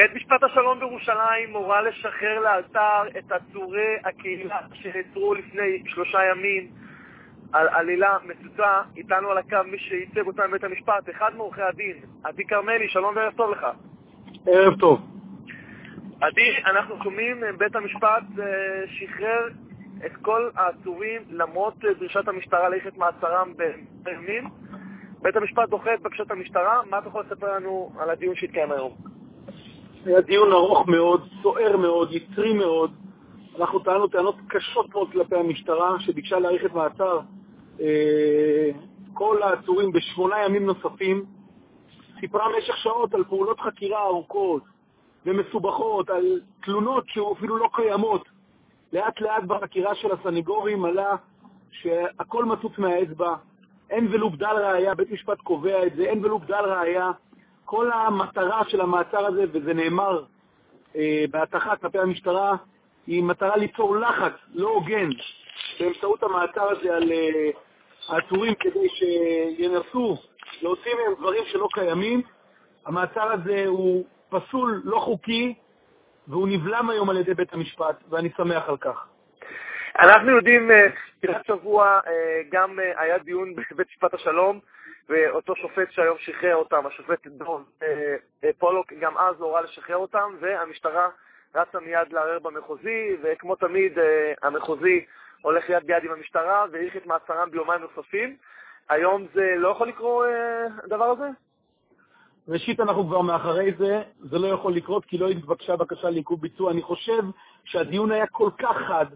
בית משפט השלום בירושלים מורה לשחרר לאלתר את עצורי הקהילה שנעצרו לפני שלושה ימים על עלילה מצוצה. איתנו על הקו מי שייצג אותם בבית המשפט, אחד מעורכי הדין, עדי כרמלי, שלום וערב טוב לך. ערב טוב. עדי, אנחנו שומעים, בית המשפט אה, שחרר את כל העצורים למרות דרישת המשטרה להאריך מעצרם בימים. בית המשפט דוחה את בקשת המשטרה. מה אתה יכול לספר לנו על הדיון שהתקיים היום? היה דיון ארוך מאוד, סוער מאוד, יצרי מאוד. אנחנו טענו טענות קשות מאוד כלפי המשטרה, שביקשה להאריך את מעצר אה, כל העצורים בשמונה ימים נוספים. סיפרה במשך שעות על פעולות חקירה ארוכות ומסובכות, על תלונות שאפילו לא קיימות. לאט לאט בחקירה של הסניגורים עלה שהכל מצוץ מהאצבע, אין ולו בדל ראייה, בית משפט קובע את זה, אין ולו בדל ראייה. כל המטרה של המעצר הזה, וזה נאמר אה, בהתחה כלפי המשטרה, היא מטרה ליצור לחץ לא הוגן באמצעות המעצר הזה על אה, העצורים כדי שינסו להוציא מהם דברים שלא קיימים. המעצר הזה הוא פסול, לא חוקי, והוא נבלם היום על ידי בית המשפט, ואני שמח על כך. אנחנו יודעים, אה, תחילת שבוע אה, גם אה, היה דיון בבית משפט השלום, ואותו שופט שהיום שחרר אותם, השופט דון פולוק, גם אז הורה לשחרר אותם, והמשטרה רצה מיד לערער במחוזי, וכמו תמיד המחוזי הולך יד ביד עם המשטרה, והאריך את מעצרם ביומיים נוספים. היום זה לא יכול לקרות, הדבר הזה? ראשית, אנחנו כבר מאחרי זה, זה לא יכול לקרות כי לא התבקשה בקשה לעיכוב ביצוע. אני חושב שהדיון היה כל כך חד,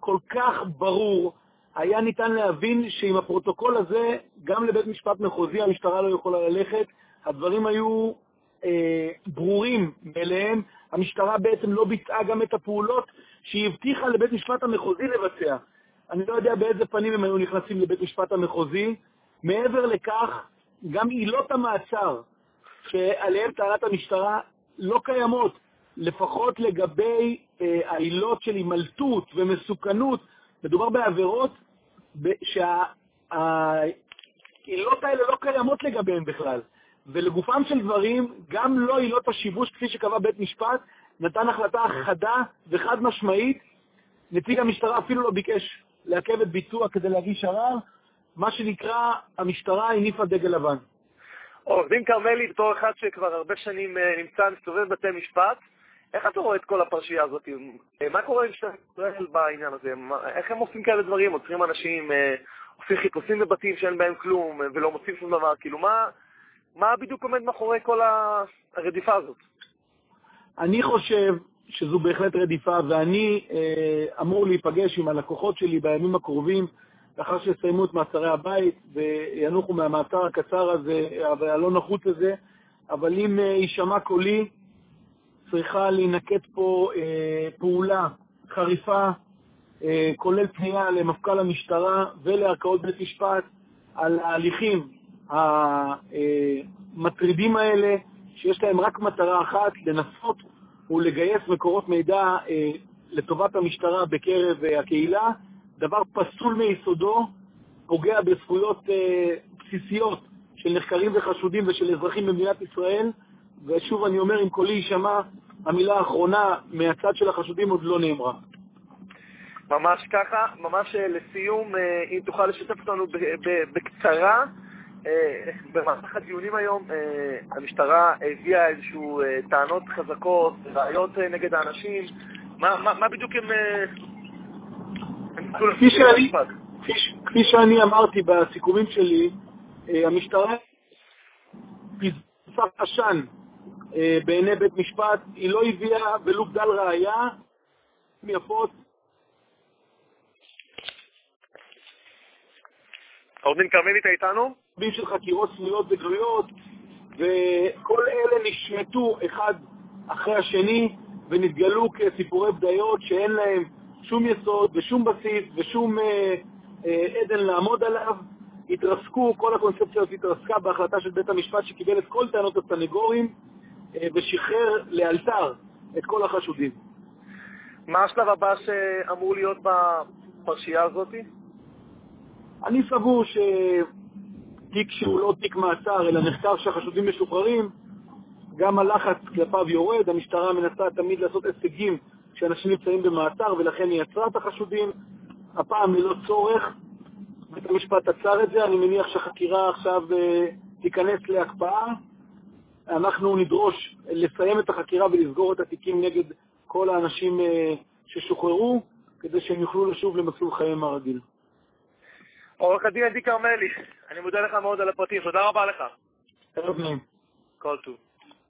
כל כך ברור, היה ניתן להבין שעם הפרוטוקול הזה, גם לבית משפט מחוזי המשטרה לא יכולה ללכת. הדברים היו אה, ברורים מאליהם. המשטרה בעצם לא ביצעה גם את הפעולות שהיא הבטיחה לבית משפט המחוזי לבצע. אני לא יודע באיזה פנים הם היו נכנסים לבית משפט המחוזי. מעבר לכך, גם עילות המעצר שעליהן טענת המשטרה לא קיימות. לפחות לגבי אה, העילות של הימלטות ומסוכנות, מדובר בעבירות שהעילות האלה לא קיימות לגביהן בכלל. ולגופם של דברים, גם לא עילות השיבוש כפי שקבע בית משפט, נתן החלטה חדה וחד משמעית. נציג המשטרה אפילו לא ביקש לעכב את ביצוע כדי להגיש ערר. מה שנקרא, המשטרה הניפה דגל לבן. עורך דין כרמלי, בתור אחד שכבר הרבה שנים אה, נמצא, מסתובב בתי משפט, איך אתה רואה את כל הפרשייה הזאת? אה, מה קורה עם משטרת ישראל בעניין הזה? איך הם עושים כאלה דברים? עוצרים אנשים, אה, עושים חיפושים בבתים שאין בהם כלום אה, ולא מוצאים שום דבר? כאילו, מה, מה בדיוק עומד מאחורי כל הרדיפה הזאת? אני חושב שזו בהחלט רדיפה, ואני אה, אמור להיפגש עם הלקוחות שלי בימים הקרובים, לאחר שיסיימו את מעצרי הבית וינוחו מהמעצר הקצר הזה והלא נחוץ הזה, אבל אם אה, יישמע קולי, צריכה להינקט פה אה, פעולה חריפה, אה, כולל פנייה למפכ"ל המשטרה ולערכאות בית משפט על ההליכים המטרידים האלה, שיש להם רק מטרה אחת, לנסות ולגייס מקורות מידע אה, לטובת המשטרה בקרב אה, הקהילה, דבר פסול מיסודו, פוגע בזכויות אה, בסיסיות של נחקרים וחשודים ושל אזרחים במדינת ישראל, ושוב אני אומר, אם קולי יישמע, המילה האחרונה מהצד של החשודים עוד לא נאמרה. ממש ככה, ממש אה, לסיום, אה, אם תוכל לשתף אותנו בקצרה, אה, במהלך הדיונים היום המשטרה הביאה איזשהו טענות חזקות, ראיות נגד האנשים, מה, מה, מה בדיוק הם... כפי שאני, כפי שאני אמרתי בסיכומים שלי, המשטרה פיזרה עשן. אה, בעיני בית משפט, היא לא הביאה ולו בדל ראייה יפות. עורך דין כרמלי, אתה איתנו? של חקירות סמויות וגלויות, וכל אלה נשמטו אחד אחרי השני ונתגלו כסיפורי בדיות שאין להם שום יסוד ושום בסיס ושום אה, אה, עדן לעמוד עליו. התרסקו, כל הקונספציה הזאת התרסקה בהחלטה של בית המשפט שקיבל את כל טענות הסנגורים אה, ושחרר לאלתר את כל החשודים. מה השלב הבא שאמור להיות בפרשייה הזאת? אני סבור שתיק שהוא לא תיק מעצר, אלא נחקר שהחשודים משוחררים, גם הלחץ כלפיו יורד, המשטרה מנסה תמיד לעשות הישגים כשאנשים נמצאים במעצר, ולכן היא עצרה את החשודים, הפעם ללא צורך. בית המשפט עצר את זה, אני מניח שהחקירה עכשיו אה, תיכנס להקפאה. אנחנו נדרוש לסיים את החקירה ולסגור את התיקים נגד כל האנשים אה, ששוחררו, כדי שהם יוכלו לשוב למסלול חייהם הרגיל. עורך הדין עדי כרמלי, אני מודה לך מאוד על הפרטים, תודה רבה לך. ערב נעים. כל טוב.